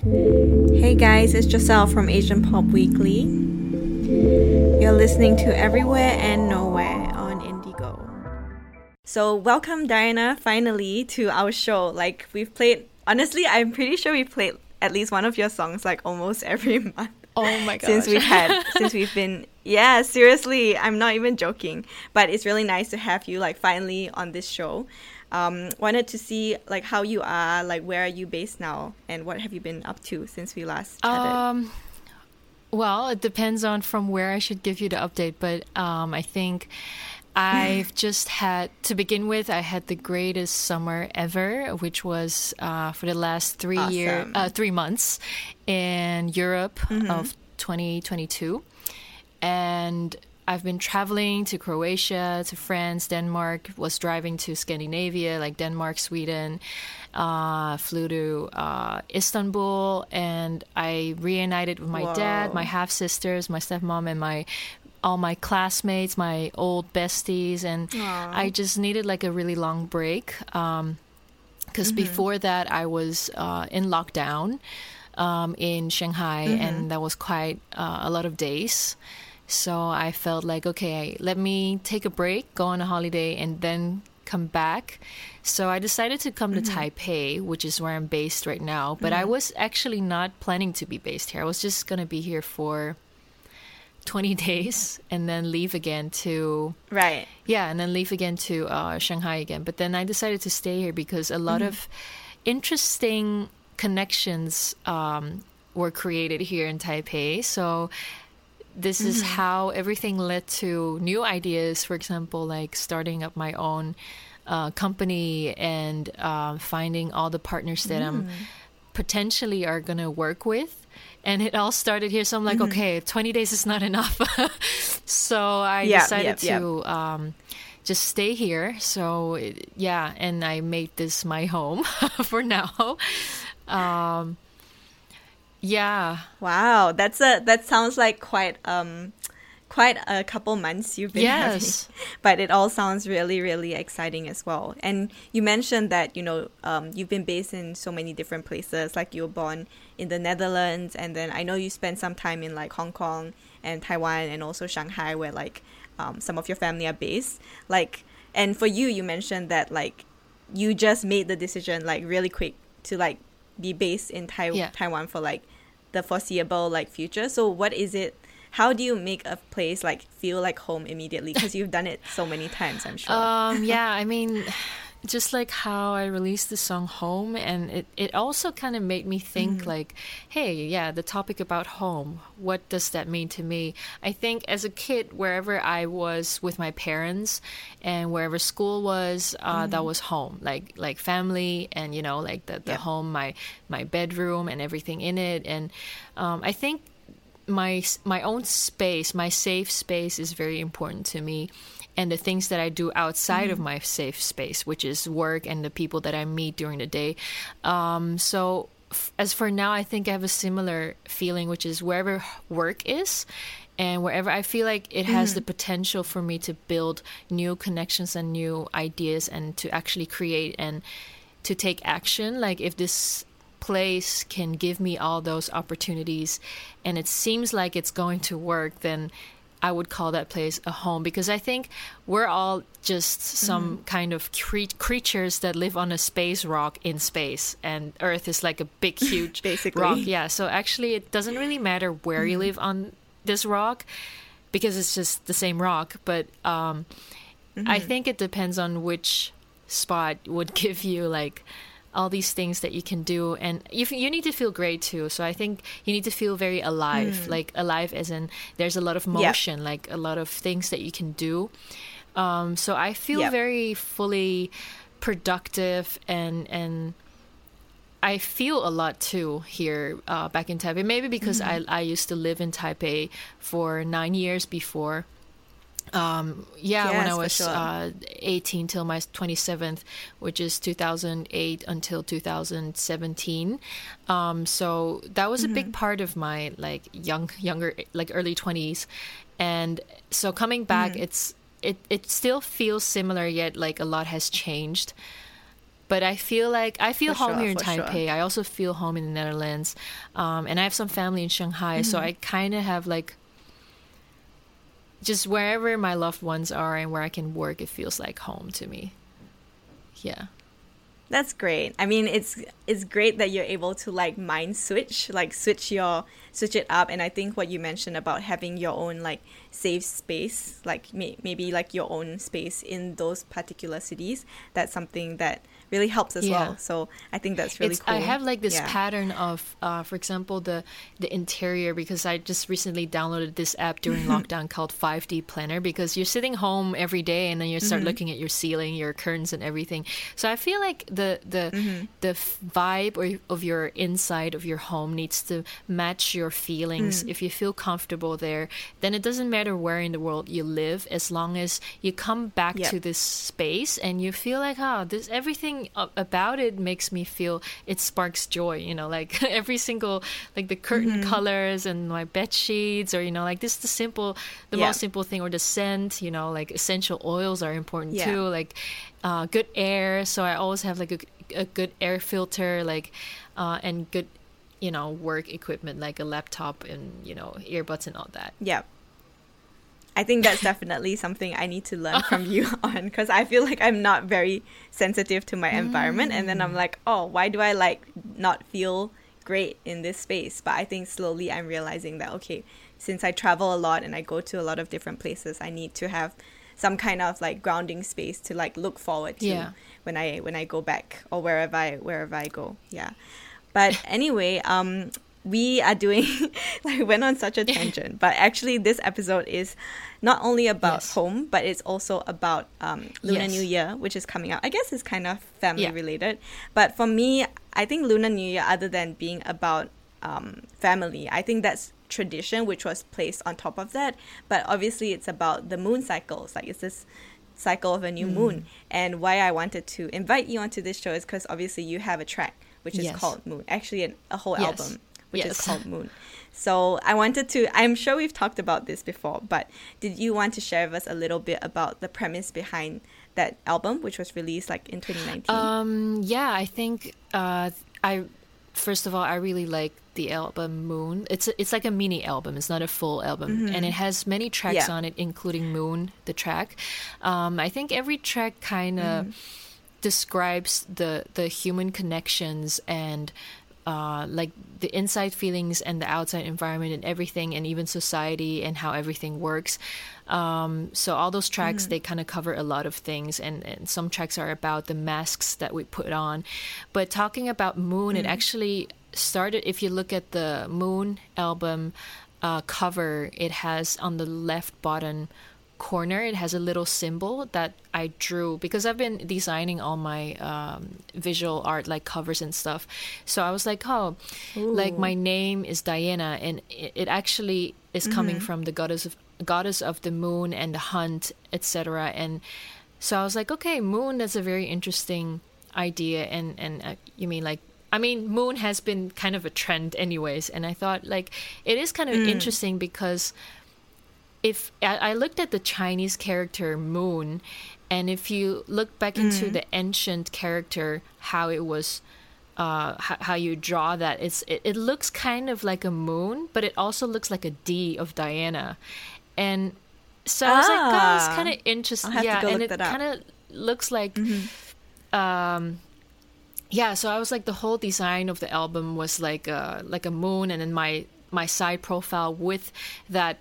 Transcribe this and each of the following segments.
Hey guys, it's Giselle from Asian Pop Weekly. You're listening to Everywhere and Nowhere on Indigo. So, welcome Diana finally to our show. Like, we've played, honestly, I'm pretty sure we've played at least one of your songs like almost every month. Oh my god! Since we've had, since we've been, yeah, seriously, I'm not even joking. But it's really nice to have you like finally on this show. Um, wanted to see like how you are, like where are you based now, and what have you been up to since we last chatted? Um, well, it depends on from where I should give you the update, but um, I think I've just had to begin with. I had the greatest summer ever, which was uh, for the last three Awesome. year, uh, three months in Europe Mm-hmm. of 2022, and I've been traveling to Croatia, to France, Denmark. Was driving to Scandinavia, like Denmark, Sweden. Uh, flew to uh, Istanbul, and I reunited with my dad, my half sisters, my stepmom, and my all my classmates, my old besties, and Aw. I just needed like a really long break. Um, because before that I was uh, in lockdown um, in Shanghai, and that was quite uh, a lot of days. So I felt like, okay, let me take a break, go on a holiday, and then come back. So I decided to come to Taipei, which is where I'm based right now. But I was actually not planning to be based here. I was just gonna be here for 20 days and then leave again to right. yeah, and then leave again to uh, Shanghai again. But then I decided to stay here because a lot of interesting connections um, were created here in Taipei. So this is how everything led to new ideas. For example, like starting up my own uh, company and um, finding all the partners that I'm potentially are going to work with. And it all started here. So I'm like, okay, 20 days is not enough. so I Yep, decided yep. to um, just stay here. So it- yeah, and I made this my home for now. Um, yeah, Wow, that's a that sounds like quite um quite a couple months you've been Yes. having. But it all sounds really really exciting as well. And you mentioned that, you know, um you've been based in so many different places like you were born in the Netherlands and then I know you spent some time in like Hong Kong and Taiwan and also Shanghai where like um some of your family are based. Like and for you you mentioned that like you just made the decision like really quick to like be based in tai- Yeah. Taiwan for like the foreseeable like future. So what is it? How do you make a place like feel like home immediately? Because you've done it so many times, I'm sure. Um, yeah, I mean, just like how I released the song Home, and it, it also kind of made me think, like, hey, yeah, the topic about home, what does that mean to me? I think as a kid, wherever I was with my parents and wherever school was, uh, that was home, like like family and, you know, like the, the Yeah. home, my, my bedroom and everything in it. And um, I think my my own space, my safe space is very important to me and the things that I do outside of my safe space, which is work and the people that I meet during the day. Um, so f- as for now, I think I have a similar feeling, which is wherever work is and wherever I feel like it has the potential for me to build new connections and new ideas and to actually create and to take action. Like if this place can give me all those opportunities and it seems like it's going to work, then I would call that place a home because I think we're all just some mm-hmm. kind of cre- creatures that live on a space rock in space, and Earth is like a big, huge Basically. rock. Yeah, so actually, it doesn't really matter where you mm-hmm. live on this rock because it's just the same rock. But um, I mm-hmm. think it depends on which spot would give you like all these things that you can do and you, you need to feel great too so i think you need to feel very alive like alive as in there's a lot of Yeah. motion like a lot of things that you can do um, so i feel Yeah. very fully productive and and I feel a lot too here uh, back in Taipei. Maybe because I, I used to live in Taipei for nine years before. Um, yeah, when I was sure. uh, 18 till my 27th, which is 2008 until 2017. Um, so that was a big part of my like young, younger, like early 20s. And so coming back, it's it it still feels similar, yet like a lot has changed but I feel like I feel For home sure, here in for sure. Taipei. I also feel home in the Netherlands, um, and I have some family in Shanghai, so Mm-hmm. I kind of have like just wherever my loved ones are and where I can work, it feels like home to me. Yeah. That's great. I mean, it's it's great that you're able to like mind switch, like switch your switch it up. And I think what you mentioned about having your own like safe space, like may, maybe like your own space in those particular cities, that's something that really helps as Yeah. well. So I think that's really it's, cool. I have like this Yeah. pattern of, uh, for example, the the interior because I just recently downloaded this app during lockdown called 5D Planner because you're sitting home every day and then you Mm-hmm. start looking at your ceiling, your curtains, and everything. So I feel like the the Mm-hmm. the vibe or, of your inside of your home needs to match your feelings. Mm. If you feel comfortable there, then it doesn't matter where in the world you live, as long as you come back Yep. to this space and you feel like, oh, this everything about it makes me feel it sparks joy. You know, like every single like the curtain Mm-hmm. colors and my bed sheets, or you know, like this the simple, the Yeah. most simple thing, or the scent. You know, like essential oils are important Yeah. too. Like uh, good air. So I always have like a, a good air filter, like uh, and good. You know, work equipment like a laptop and you know earbuds and all that. Yeah. I think that's definitely something I need to learn from you on because I feel like I'm not very sensitive to my environment. And then I'm like, oh, why do I like not feel great in this space? But I think slowly I'm realizing that, okay, since I travel a lot and I go to a lot of different places, I need to have some kind of like grounding space to like look forward to Yeah. when I when I go back or wherever I wherever I go. Yeah. But anyway, um we are doing like went on such a tangent, but actually this episode is not only about Yes. home, but it's also about um, Lunar Yes. New Year, which is coming out. I guess it's kind of family Yeah. related, but for me, I think Lunar New Year, other than being about um, family, I think that's tradition which was placed on top of that. But obviously, it's about the moon cycles. Like it's this cycle of a Mm. new moon, and why I wanted to invite you onto this show is because obviously you have a track which is Yes. called Moon. Actually, an, a whole album which is called Moon. So I wanted to. I'm sure we've talked about this before, but did you want to share with us a little bit about the premise behind that album, which was released like in 2019? Um, yeah, I think uh, I first of all I really like the album Moon. It's a, it's like a mini album. It's not a full album, and it has many tracks Yeah. on it, including Moon, the track. Um, I think every track kind of describes the the human connections and. Uh, like the inside feelings and the outside environment and everything, and even society and how everything works. Um, so all those tracks they kind of cover a lot of things, and, and some tracks are about the masks that we put on. But talking about Moon, it actually started. If you look at the Moon album uh, cover, it has on the left bottom corner it has a little symbol that I drew because I've been designing all my um, visual art like covers and stuff. So I was like, oh, like my name is Diana, and it, it actually is coming from the goddess of goddess of the moon and the hunt, etc. And so I was like, okay, moon. That's a very interesting idea, and and uh, you mean like. I mean, moon has been kind of a trend, anyways, and I thought like it is kind of interesting because if I, I looked at the Chinese character moon, and if you look back into the ancient character, how it was, uh, how, how you draw that, it's it, it looks kind of like a moon, but it also looks like a D of Diana, and so I was like, oh, it's Ah. kind of interesting. I'll have to Yeah, and it kind of looks like, um, yeah. So I was like, the whole design of the album was like a like a moon, and then my my side profile with that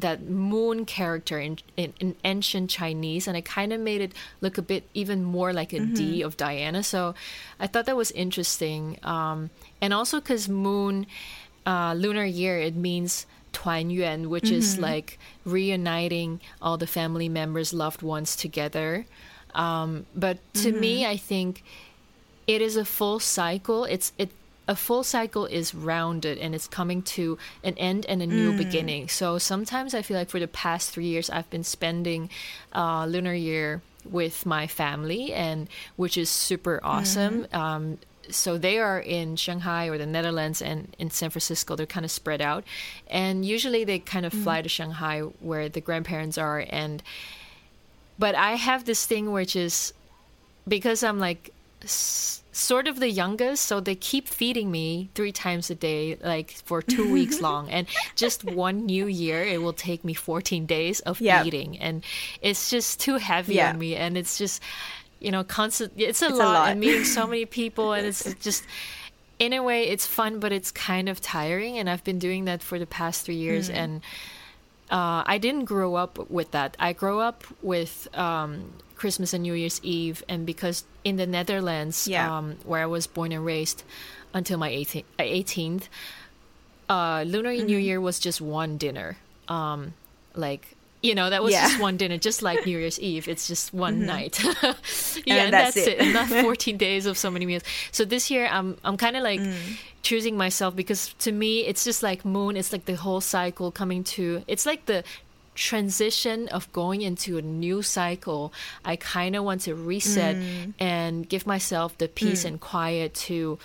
that moon character in, in, in ancient Chinese, and it kind of made it look a bit even more like a D of Diana. So I thought that was interesting. Um, and also because moon, uh, lunar year, it means 团圆, which is like reuniting all the family members, loved ones together. Um, but to me, I think it is a full cycle. It's it a full cycle is rounded and it's coming to an end and a new beginning. So sometimes I feel like for the past three years I've been spending uh, lunar year with my family and which is super awesome. Um, so they are in Shanghai or the Netherlands and in San Francisco. They're kind of spread out, and usually they kind of fly to Shanghai where the grandparents are. And but I have this thing which is because I'm like s- sort of the youngest, so they keep feeding me three times a day, like for two weeks long. And just one new year, it will take me 14 days of Yep. eating. And it's just too heavy Yeah. on me. And it's just, you know, constant, it's a, It's a lot, lot. and meeting so many people. And it's just, in a way, it's fun, but it's kind of tiring. And I've been doing that for the past three years. Mm. And uh, I didn't grow up with that. I grew up with um, Christmas and New Year's Eve, and because in the Netherlands, Yeah. um, where I was born and raised until my 18th, uh, 18th uh, Lunar New Mm-hmm. Year was just one dinner. Um, like, you know, that was Yeah. Mm-hmm. just one dinner, just like New Year's Eve. It's just one night. yeah, and that's that's, it. it. And not 14 days of so many meals. So this year, I'm I'm kind of like Mm. choosing myself because to me, it's just like moon. It's like the whole cycle coming to. It's like the transition of going into a new cycle. I kind of want to reset Mm. and give myself the peace and quiet to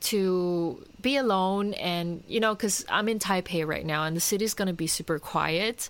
to be alone and you know because i'm in taipei right now and the city's going to be super quiet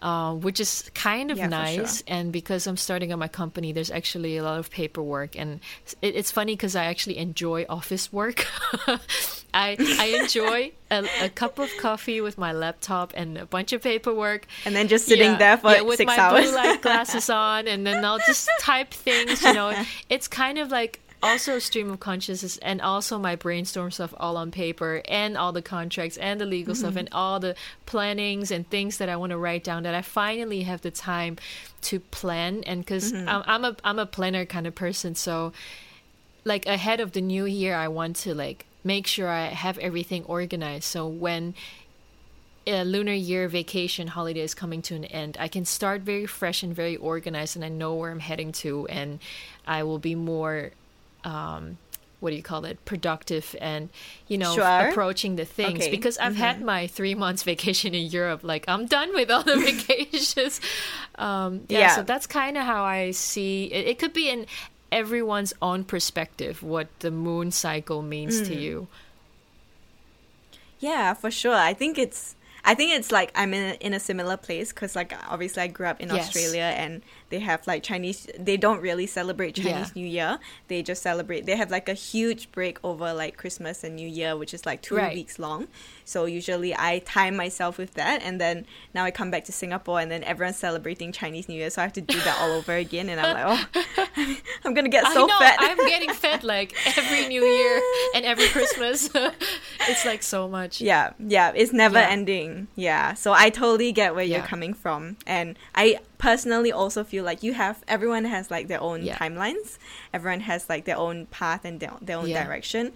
uh, which is kind of Yeah, nice sure. and because i'm starting up my company there's actually a lot of paperwork and it, it's funny because i actually enjoy office work i i enjoy a, a cup of coffee with my laptop and a bunch of paperwork And then just sitting yeah, there for yeah, with six my hours. blue light glasses on, and then I'll just type things. You know, it's kind of like also a stream of consciousness, and also my brainstorm stuff all on paper, and all the contracts, and the legal stuff, mm-hmm. and all the plannings and things that I want to write down. That I finally have the time to plan, and because mm-hmm. I'm, I'm a I'm a planner kind of person, so like ahead of the new year i want to like make sure i have everything organized so when a lunar year vacation holiday is coming to an end i can start very fresh and very organized and i know where i'm heading to and i will be more um what do you call it productive and you know Sure. approaching the things Okay. because i've had my three months vacation in europe like i'm done with all the vacations um yeah, Yeah. so that's kind of how i see it, it could be in everyone's own perspective what the moon cycle means Mm. to you Yeah, for sure. I think it's I think it's like I'm in a, in a similar place because like obviously I grew up in Yes. Australia and they have like Chinese. They don't really celebrate Chinese Yeah. New Year. They just celebrate. They have like a huge break over like Christmas and New Year, which is like two Right. weeks long. So usually I time myself with that, and then now I come back to Singapore and then everyone's celebrating Chinese New Year, so I have to do that all over again, and I'm like, oh, I'm gonna get so I know fat. I'm getting fed like every New Year and every Christmas. it's like so much. Yeah, yeah, it's never Yeah. ending. Yeah, so I totally get where you're coming from, and I personally also feel like you have everyone has like their own Yeah. timelines. Everyone has like their own path and their, their own Yeah. direction.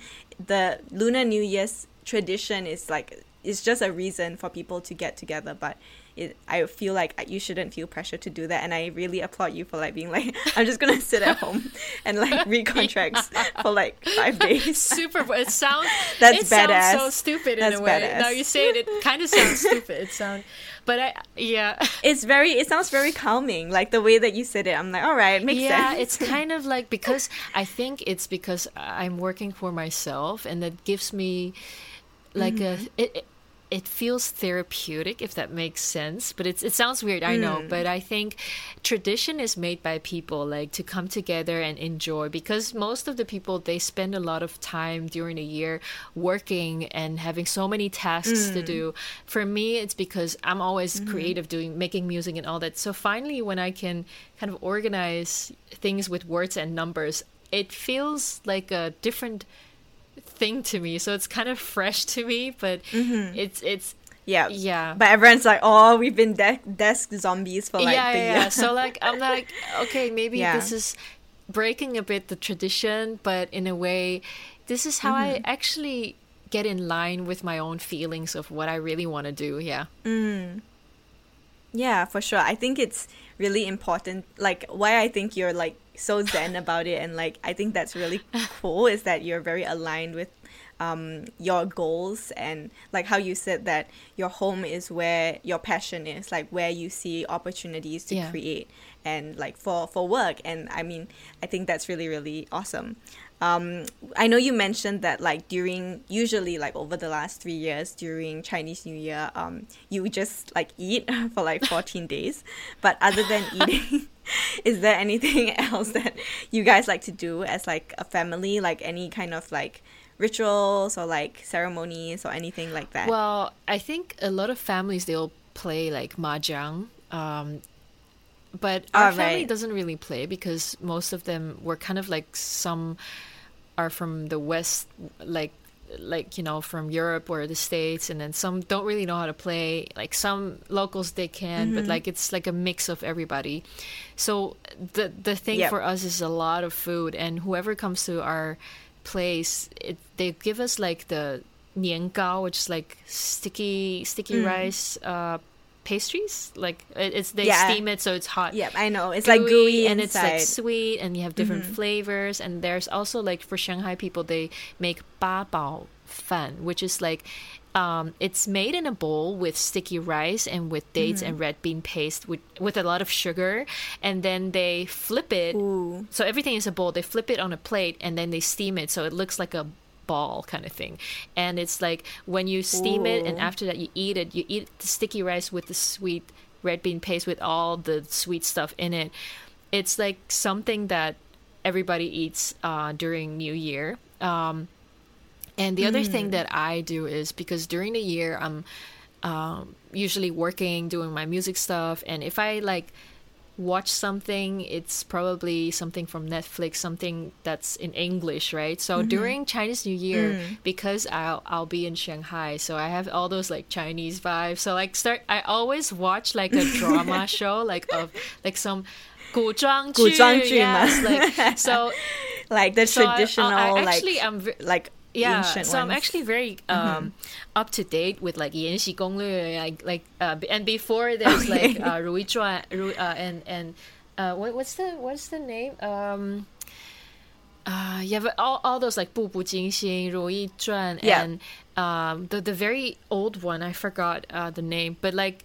The Lunar New Year's tradition is like it's just a reason for people to get together, but. It, I feel like you shouldn't feel pressure to do that, and I really applaud you for like being like, I'm just gonna sit at home and like read contracts for like five days. Super. It sounds. That's it sounds so badass. stupid in That's a way. badass. Now you say it, it kind of sounds stupid. It sounds. But I yeah. it's very it sounds very calming like the way that you said it i'm like all right makes yeah, sense Yeah, it's kind of like because I think it's because I'm working for myself, and that gives me like Mm-hmm. a it. It feels therapeutic if that makes sense but it's it sounds weird i know Mm. but i think tradition is made by people like to come together and enjoy because most of the people they spend a lot of time during the year working and having so many tasks Mm. to do for me it's because i'm always Mm-hmm. creative doing making music and all that so finally when i can kind of organize things with words and numbers it feels like a different thing to me so it's kind of fresh to me but it's it's yeah yeah but everyone's like oh we've been de- desk zombies for like yeah, the yeah, year yeah. So like I'm like, okay, maybe Yeah. this is breaking a bit the tradition, but in a way, this is how I Mm-hmm. actually get in line with my own feelings of what I really want to do. Yeah. yeah for sure i think it's really important like why i think you're like so zen about it and like i think that's really cool is that you're very aligned with um, your goals and like how you said that your home is where your passion is like where you see opportunities to Yeah. create and like for for work and i mean i think that's really really awesome um, I know you mentioned that like during usually like over the last three years during Chinese New Year, um, you just like eat for like 14 days. But other than eating, is there anything else that you guys like to do as like a family? Like any kind of like rituals or like ceremonies or anything like that? Well, I think a lot of families they'll play like mahjong. Um, but our Oh, family right. doesn't really play because most of them were kind of like some are from the west like like you know from Europe or the states and then some don't really know how to play like some locals they can Mm-hmm. but like it's like a mix of everybody so the the thing Yep. for us is a lot of food and whoever comes to our place it, they give us like the nian gao which is like sticky sticky Mm. rice uh pastries like it's they Yeah. steam it so it's hot Yep, I know. It's like gooey and it's like. Mm-hmm. sweet and you have different flavors and there's also like for Shanghai people they make ba bao fan which is like um, it's made in a bowl with sticky rice and with dates Mm-hmm. and red bean paste with with a lot of sugar and then they flip it Ooh. so everything is a bowl. They flip it on a plate and then they steam it so it looks like a ball kind of thing. And it's like when you steam it and after that you eat it, you eat the sticky rice with the sweet red bean paste with all the sweet stuff in it. It's like something that everybody eats uh, during New Year. Um, and the other thing that I do is because during the year I'm um, usually working, doing my music stuff, and if I like watch something, it's probably something from Netflix, something that's in English, right? So during Chinese New Year, because I'll I'll be in Shanghai, so I have all those like Chinese vibes. So like start, I always watch like a drama show, like of like some. 古装剧,古装剧吗？ yes, like so like the so I- I- traditional I actually like I'm ve- like yeah, ancient so I'm ones. actually very um, up to date with like 延禧攻略, like like uh, b- and before there's like Okay. uh, 如懿传, Ru, uh, and and uh, what what's the what's the name um. Uh, yeah, but all, all those like 步步惊心, 如懿传, Yeah. and um, the the very old one I forgot uh, the name, but like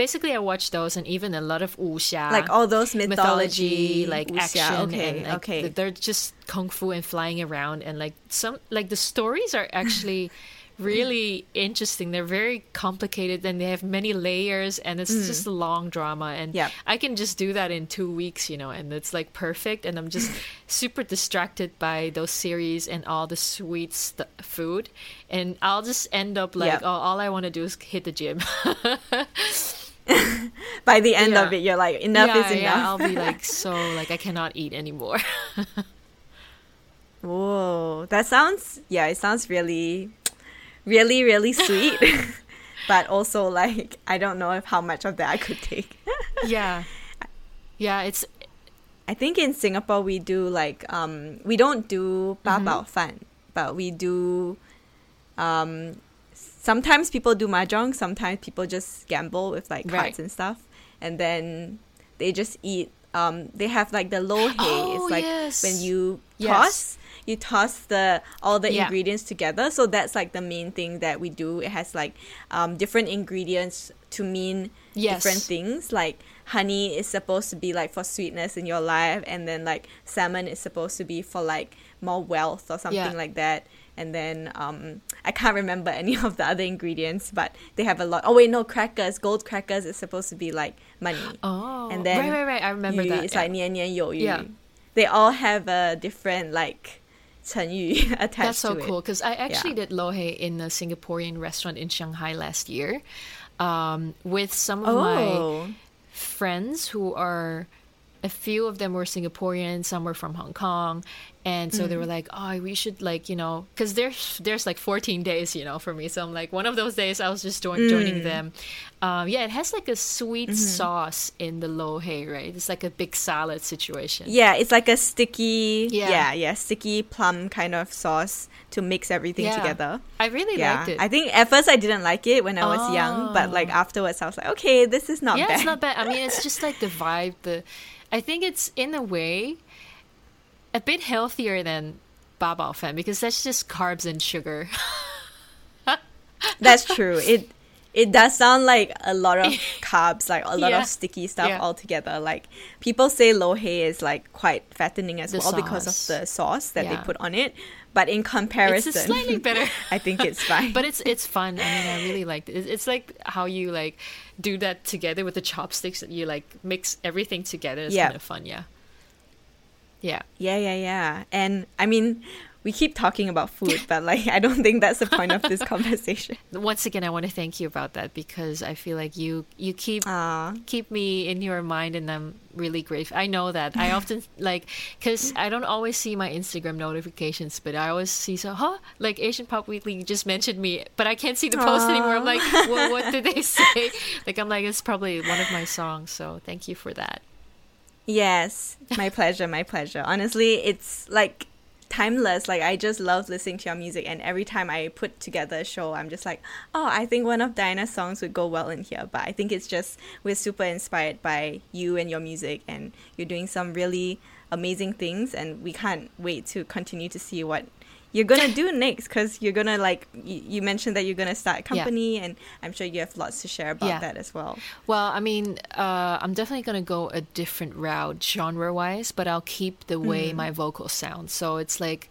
basically I watched those and even a lot of 武侠, like all those mythology, mythology, like wuxia. action, Okay, and like, okay. they're just kung fu and flying around, and like some like the stories are actually really interesting. They're very complicated, and they have many layers, and it's just a long drama. And Mm. Yep. I can just do that in two weeks, you know, and it's like perfect. And I'm just super distracted by those series and all the sweet st- food, and I'll just end up like, Yep. oh, all I want to do is hit the gym. By the end of it, you're like enough yeah, is enough. yeah, I'll be like so like I cannot eat anymore. Whoa, that sounds yeah, it sounds really, really, really sweet. but also like I don't know if how much of that I could take. yeah, yeah, it's I think in Singapore we do like um we don't do ba Mm-hmm. bao fan, but we do um sometimes people do mahjong, sometimes people just gamble with like Right. cards and stuff, and then they just eat. Um, they have like the lo hei. Oh, it's like yes. when you Yes. toss, you toss the all the Yeah. ingredients together. So that's like the main thing that we do. It has like um, different ingredients to mean Yes. different things. Like honey is supposed to be like for sweetness in your life, and then like salmon is supposed to be for like more wealth or something Yeah. like that and then um, I can't remember any of the other ingredients, but they have a lot. Oh wait, no crackers. Gold crackers is supposed to be like money. Oh, and then right, right, right. I remember yu, that. It's yeah. like nian nian. Yeah. They all have a different like 成语 attached. That's so cool because I actually yeah. did lo hei in a Singaporean restaurant in Shanghai last year, um, with some of oh. my friends who are a few of them were Singaporean, some were from Hong Kong, and so they Mm. were like, "Oh, we should like you know," because there's there's like 14 days, you know, for me. So I'm like, one of those days I was just join, Mm. joining them. Um, yeah, it has like a sweet Mm-hmm. sauce in the lo hei, right? It's like a big salad situation. yeah, it's like a sticky, Yeah. yeah, yeah, sticky plum kind of sauce to mix everything Yeah. together. I really Yeah, liked it. I think at first I didn't like it when I was young, but like Oh. afterwards I was like, okay, this is not bad. yeah, bad. it's not bad. I mean, it's just like the vibe. The I think it's in a way a bit healthier than Ba Bao Fan because that's just carbs and sugar. That's true. It it does sound like a lot of carbs, like a lot Yeah. of sticky stuff Yeah. altogether. Like people say lo hei is like quite fattening as The well because of the sauce that they put on it. But in comparison, It's slightly better. I think it's fine. but it's it's fun. I mean, I really like it. It's- like how you like do that together with the chopsticks. That you like mix everything together. It's Yeah. kind of fun. Yeah. Yeah. Yeah, yeah, yeah. And I mean, we keep talking about food, but like I don't think that's the point of this conversation. Once again, I want to thank you about that because I feel like you you keep Uh, keep me in your mind and I'm really grateful. I know that. I often like cuz I don't always see my Instagram notifications, but I always see so, huh? Like Asian Pop Weekly just mentioned me, but I can't see the post anymore. I'm like, well, what did they say? Like I'm like it's probably one of my songs, so thank you for that. yes, my pleasure, my pleasure. Honestly, it's like timeless. Like I just love listening to your music, and every time I put together a show, I'm just like, oh, I think one of Diana's songs would go well in here. But I think it's just we're super inspired by you and your music, and you're doing some really amazing things, and we can't wait to continue to see what you're gonna do next because you're gonna like you, you mentioned that you're gonna start a company and i'm sure you have lots to share about Yeah. that as well Well, I mean, uh, I'm definitely gonna go a different route genre-wise, but I'll keep the way my vocals sound. So it's like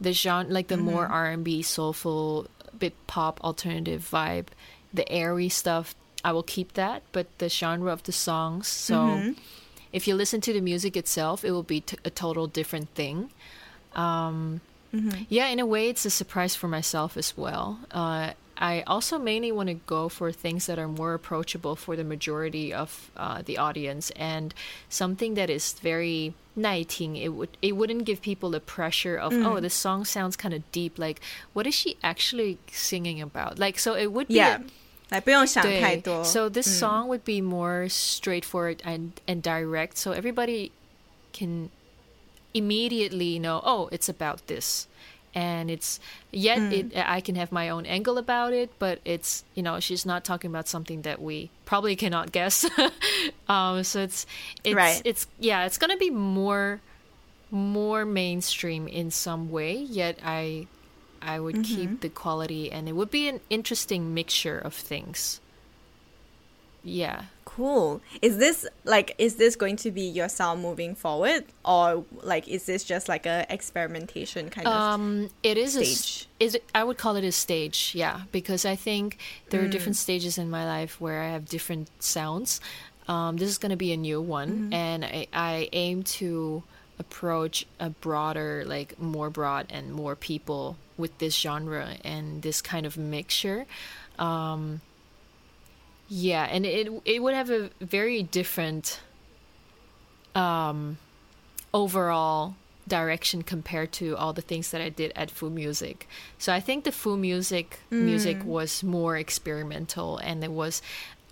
the genre, like the more R&B, soulful, bit pop, alternative vibe, the airy stuff. I will keep that, but the genre of the songs. So if you listen to the music itself, it will be t- a total different thing. Um, Yeah, in a way, it's a surprise for myself as well. Uh, I also mainly want to go for things that are more approachable for the majority of uh, the audience and something that is very nighting. It would it wouldn't give people the pressure of oh this song sounds kind of deep. Like what is she actually singing about? Like so it would be yeah a- 来不用想太对多 So this song would be more straightforward and and direct, so everybody can immediately know, oh, it's about this, and it's yet it I can have my own angle about it, but it's you know she's not talking about something that we probably cannot guess. um, so it's it's Right. it's yeah, it's gonna be more more mainstream in some way. Yet I I would keep the quality, and it would be an interesting mixture of things. Yeah. Cool. Is this like is this going to be your sound moving forward or like is this just like a experimentation kind of Um, it is a stage. is it, I would call it a stage, yeah, because I think there are different stages in my life where I have different sounds. Um, this is going to be a new one, and I, I aim to approach a broader, like more broad and more people with this genre and this kind of mixture. Um, yeah, and it it would have a very different um, overall direction compared to all the things that I did at Fu Music. So I think the Fu Music music was more experimental, and it was,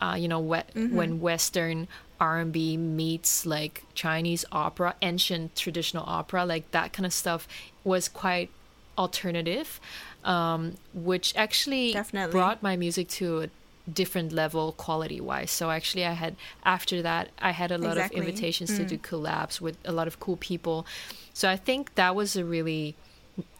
uh, you know, we- when Western R&B meets like Chinese opera, ancient traditional opera, like that kind of stuff was quite alternative, um, which actually Definitely. brought my music to a different level quality wise. So actually I had after that I had a lot Exactly. of invitations to do collabs with a lot of cool people. So I think that was a really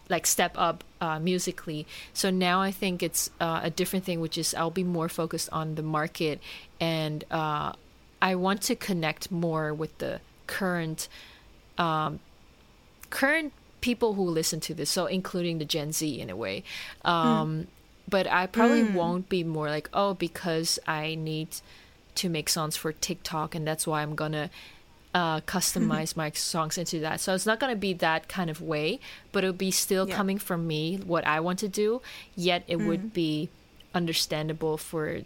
like step up uh, musically. So now I think it's uh, a different thing, which is I'll be more focused on the market and uh, I want to connect more with the current um, current people who listen to this, so including the Gen Z in a way. Um, But I probably hmm. won't be more like, oh, because I need to make songs for TikTok, and that's why I'm gonna uh, mm-hmm. customize my songs into that. So it's not gonna be that kind of way, but it'll be still Yeah. coming from me, what I want to do. Yet it would mm. be understandable for,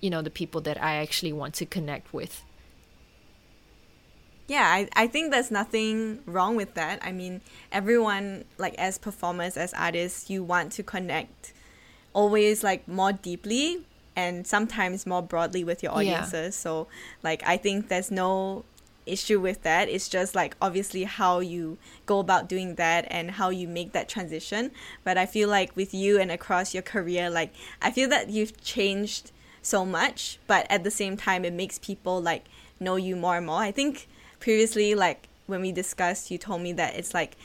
you know, the people that I actually want to connect with. Yeah, I, I think there's nothing wrong with that. I mean, everyone, like as performers, as artists, you want to connect always like more deeply and sometimes more broadly with your Yeah. audiences. So, like, I think there's no issue with that. It's just like obviously how you go about doing that and how you make that transition. But I feel like with you and across your career, like, I feel that you've changed so much, but at the same time, it makes people like know you more and more. I think previously, like when we discussed, you told me that it's like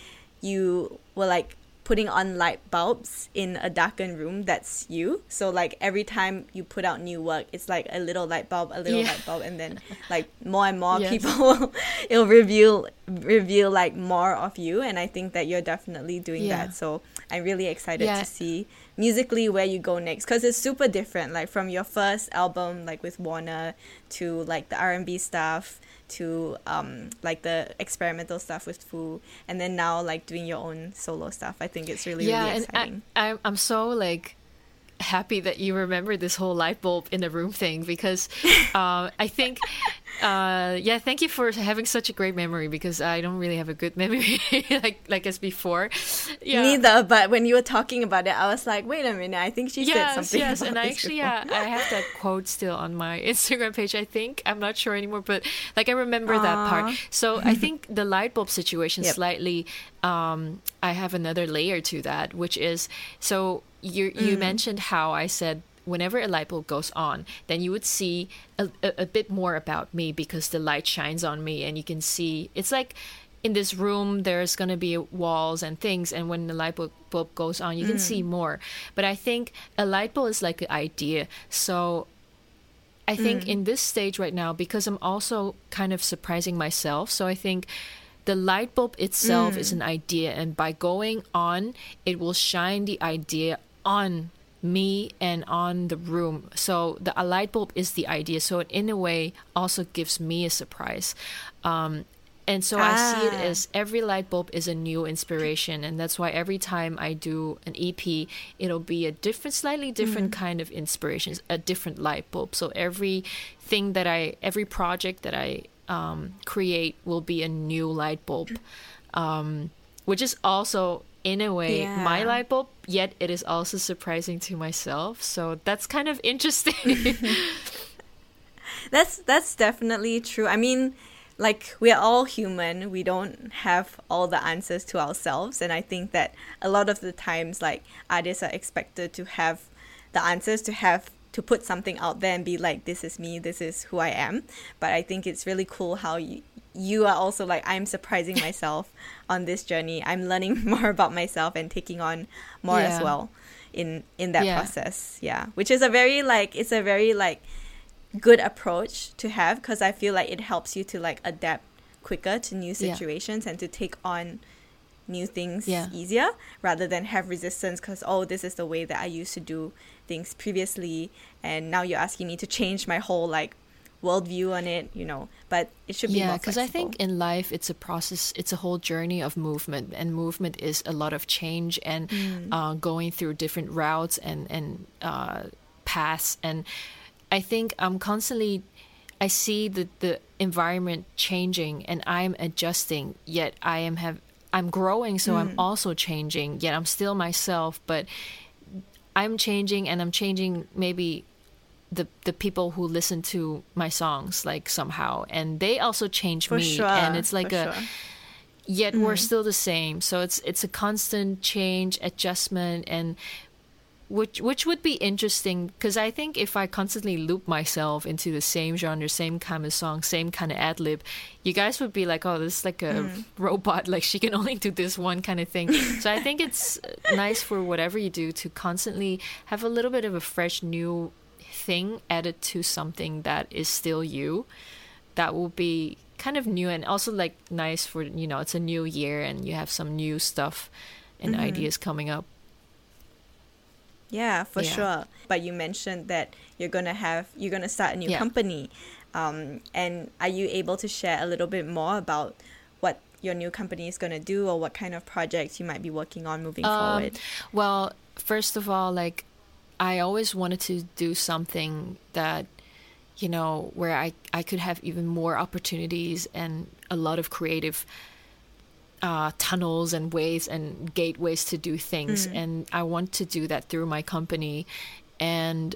you were like putting on light bulbs in a darkened room that's you so like every time you put out new work it's like a little light bulb a little Yeah. light bulb and then like more and more Yes. people will it'll reveal reveal like more of you and i think that you're definitely doing Yeah. that so i'm really excited Yeah. to see musically where you go next because it's super different like from your first album like with warner to like the r&b stuff to um like the experimental stuff with Fu, and then now like doing your own solo stuff. I think it's really yeah, really exciting. I, I'm I'm so like happy that you remember this whole light bulb in the room thing because uh, I think uh, yeah thank you for having such a great memory because I don't really have a good memory like like as before yeah Neither, but when you were talking about it, I was like, wait a minute, I think she said something. yes and I actually yeah I have that quote still on my Instagram page I think I'm not sure anymore but like I remember that part so I think the light bulb situation Yep. slightly um, I have another layer to that which is so you you Mm. mentioned how I said whenever a light bulb goes on then you would see a, a, a bit more about me because the light shines on me and you can see it's like in this room there's going to be walls and things and when the light bulb, bulb goes on you can see mm. more. But i think a light bulb is like an idea. So i think mm. in this stage right now because i'm also kind of surprising myself so i think the light bulb itself is mm. an idea and by going on it will shine the idea on me and on the room. So the a light bulb is the idea. So it in a way also gives me a surprise. Um, and so I see it Ah. as every light bulb is a new inspiration, and that's why every time I do an EP, it'll be a different, slightly different kind of inspiration, a different light bulb. So every thing that I, every project that I um, create will be a new light bulb, um, which is also in a way my light bulb. Yet it is also surprising to myself. So that's kind of interesting. That's that's definitely true. I mean, like we're all human. We don't have all the answers to ourselves, and I think that a lot of the times, like artists are expected to have the answers to have to put something out there and be like, "This is me. This is who I am." But I think it's really cool how you you are also like I'm surprising myself on this journey. I'm learning more about myself and taking on more as well in in that Yeah. process. Yeah, which is a very like it's a very like good approach to have because I feel like it helps you to like adapt quicker to new Yeah. situations and to take on new things Yeah. easier rather than have resistance because oh this is the way that I used to do things previously and now you're asking me to change my whole like worldview on it you know but it should be yeah more because i think in life it's a process it's a whole journey of movement and movement is a lot of change and Mm. uh, going through different routes and and uh, paths and i think i'm constantly i see the the environment changing and i'm adjusting yet i am have i'm growing so Mm. i'm also changing yet i'm still myself but i'm changing and i'm changing maybe the the people who listen to my songs like somehow and they also change for me sure and it's like for a sure. yet we're mm-hmm. still the same so it's it's a constant change adjustment and which which would be interesting because I think if I constantly loop myself into the same genre, same kind of song, same kind of ad lib, you guys would be like, "Oh, this is like a mm. robot. Like she can only do this one kind of thing." so I think it's nice for whatever you do to constantly have a little bit of a fresh new thing added to something that is still you. That will be kind of new and also like nice for you know it's a new year and you have some new stuff and ideas coming up. Yeah, for Yeah. sure. But you mentioned that you're gonna have you're gonna start a new Yeah. company, um, and are you able to share a little bit more about what your new company is gonna do or what kind of projects you might be working on moving Um, forward? Well, first of all, like I always wanted to do something that you know where I I could have even more opportunities and a lot of creative uh, tunnels and ways and gateways to do things, and I want to do that through my company, and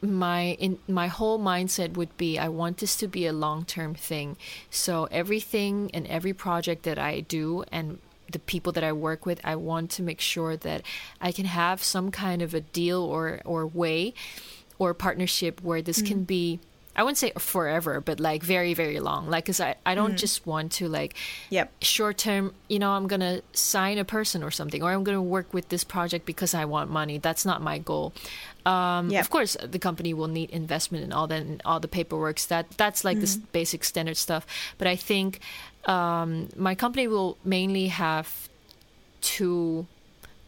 my in my whole mindset would be I want this to be a long term thing. So everything and every project that I do and the people that I work with, I want to make sure that I can have some kind of a deal or or way or partnership where this can be I wouldn't say forever, but like very, very long. Like, cause I, I don't mm-hmm. just want to like, yep. short term, you know, I'm going to sign a person or something, or I'm going to work with this project because I want money. That's not my goal. Um, yep. Of course, the company will need investment and all that, and all the paperwork. That that's like mm-hmm. the basic standard stuff. But I think um, my company will mainly have two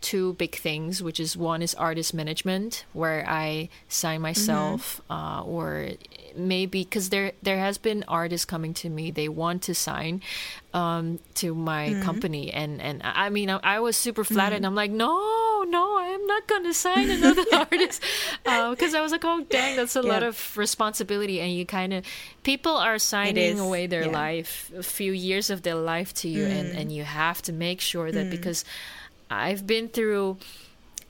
two big things, which is one is artist management, where I sign myself, mm-hmm. uh, or maybe because there there has been artists coming to me, they want to sign um, to my mm-hmm. company, and and I mean I, I was super flattered. Mm-hmm. I'm like, no, no, I am not gonna sign another artist because uh, I was like, oh dang, that's a yeah. lot of responsibility, and you kind of people are signing away their yeah. life, a few years of their life to you, and mm. and you have to make sure that mm. because I've been through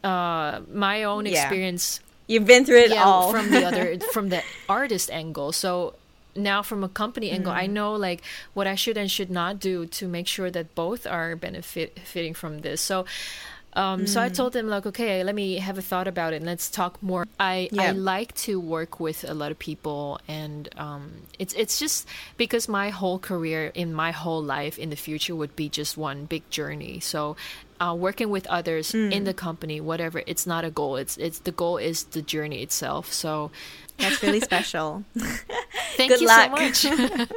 uh, my own experience. You've been through it all from the other from the artist angle. So now from a company angle, mm. I know like what I should and should not do to make sure that both are benefiting from this. So um, mm. So I mm. told them like, okay, let me have a thought about it and let's talk more. I yeah. I like to work with a lot of people, and um, it's it's just because my whole career in my whole life in the future would be just one big journey. So uh, working with others mm. in the company, whatever, it's not a goal. It's it's the goal is the journey itself. So that's really special. Thank Good you luck. so much.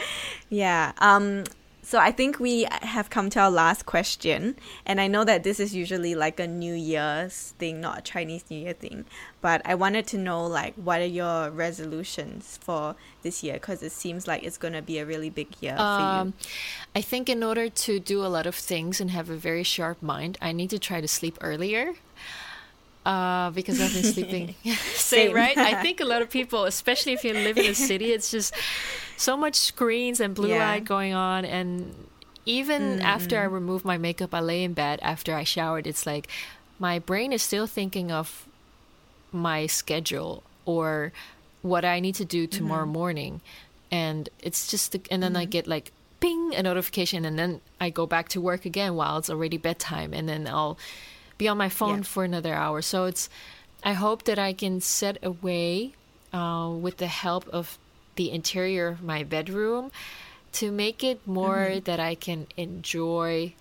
yeah. Um, so I think we have come to our last question, and I know that this is usually like a New Year's thing, not a Chinese New Year thing. But I wanted to know like what are your resolutions for this year? Because it seems like it's going to be a really big year um, for you. Um, I think in order to do a lot of things and have a very sharp mind, I need to try to sleep earlier uh, because I've been sleeping. Same, right? I think a lot of people, especially if you live in a city, it's just so much screens and blue yeah. light going on. And even mm. after I remove my makeup, I lay in bed after I showered. It's like my brain is still thinking of my schedule or what I need to do tomorrow mm-hmm. morning. And it's just, the, and then mm-hmm. I get like ping a notification, and then I go back to work again while it's already bedtime, and then I'll be on my phone yeah. for another hour. So it's, I hope that I can set away uh, with the help of the interior of my bedroom to make it more mm-hmm. that I can enjoy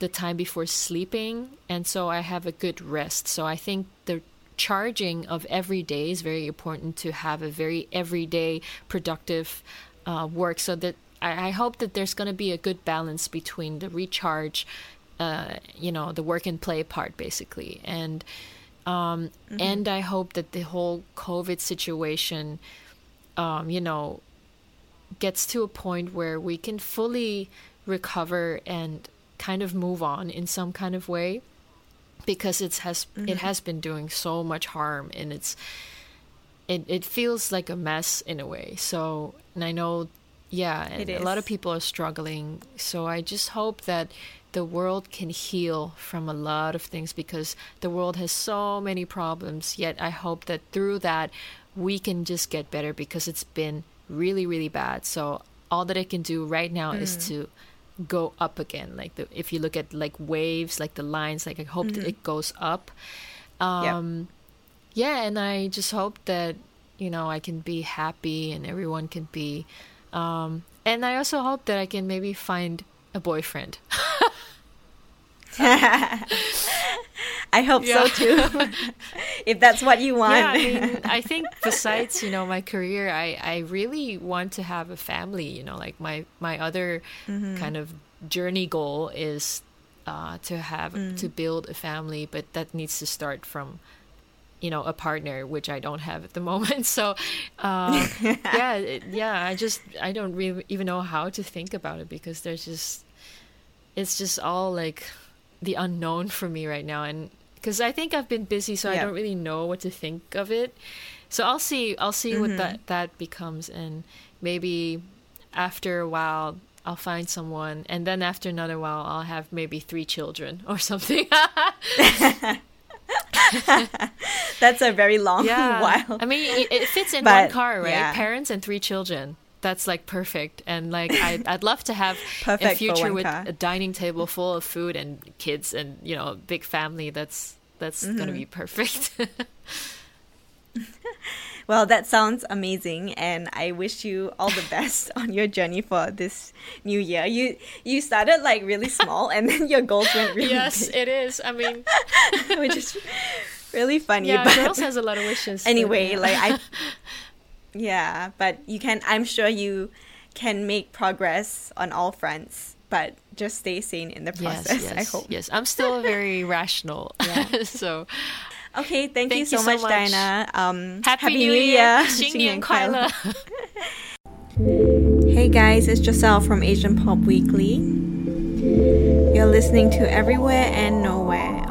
the time before sleeping and so I have a good rest. So I think the charging of every day is very important to have a very everyday productive uh, work so that I, I hope that there's going to be a good balance between the recharge uh, you know the work and play part basically and um, mm-hmm. and I hope that the whole COVID situation um, you know, gets to a point where we can fully recover and kind of move on in some kind of way because it has mm-hmm. it has been doing so much harm and it's it, it feels like a mess in a way. So and i know yeah and a lot of people are struggling. So i just hope that the world can heal from a lot of things because the world has so many problems. Yet i hope that through that we can just get better because it's been really really bad so all that i can do right now mm. is to go up again like the, if you look at like waves like the lines like i hope mm-hmm. that it goes up um yep. yeah and i just hope that you know i can be happy and everyone can be um and i also hope that i can maybe find a boyfriend I hope yeah. so too. if that's what you want. Yeah, I mean, I think besides, you know, my career, I, I really want to have a family, you know, like my, my other mm-hmm. kind of journey goal is uh, to have, mm. to build a family, but that needs to start from, you know, a partner, which I don't have at the moment. So, uh, yeah, it, yeah, I just, I don't really even know how to think about it because there's just, it's just all like the unknown for me right now. And because I think I've been busy, so yeah. I don't really know what to think of it. So I'll see. I'll see mm-hmm. what that that becomes, and maybe after a while I'll find someone, and then after another while I'll have maybe three children or something. That's a very long yeah. while. I mean, it, it fits in but, one car, right? Yeah. Parents and three children that's like perfect and like I, i'd love to have a future with car. a dining table full of food and kids and you know a big family that's that's mm-hmm. gonna be perfect Well, that sounds amazing, and I wish you all the best on your journey for this new year. You you started like really small, and then your goals went really yes, big. it is. I mean, which is really funny. yeah, but girls has a lot of wishes. anyway, like I, yeah, but you can. I'm sure you can make progress on all fronts, but just stay sane in the yes, process. yes, I hope. yes. I'm still very rational. Yeah. so Okay, thank, you Thank so, you so much, much. Diana. Um, happy, New Year, 新新年快乐。快乐。 Hey guys, it's Giselle from Asian Pop Weekly. You're listening to Everywhere and Nowhere.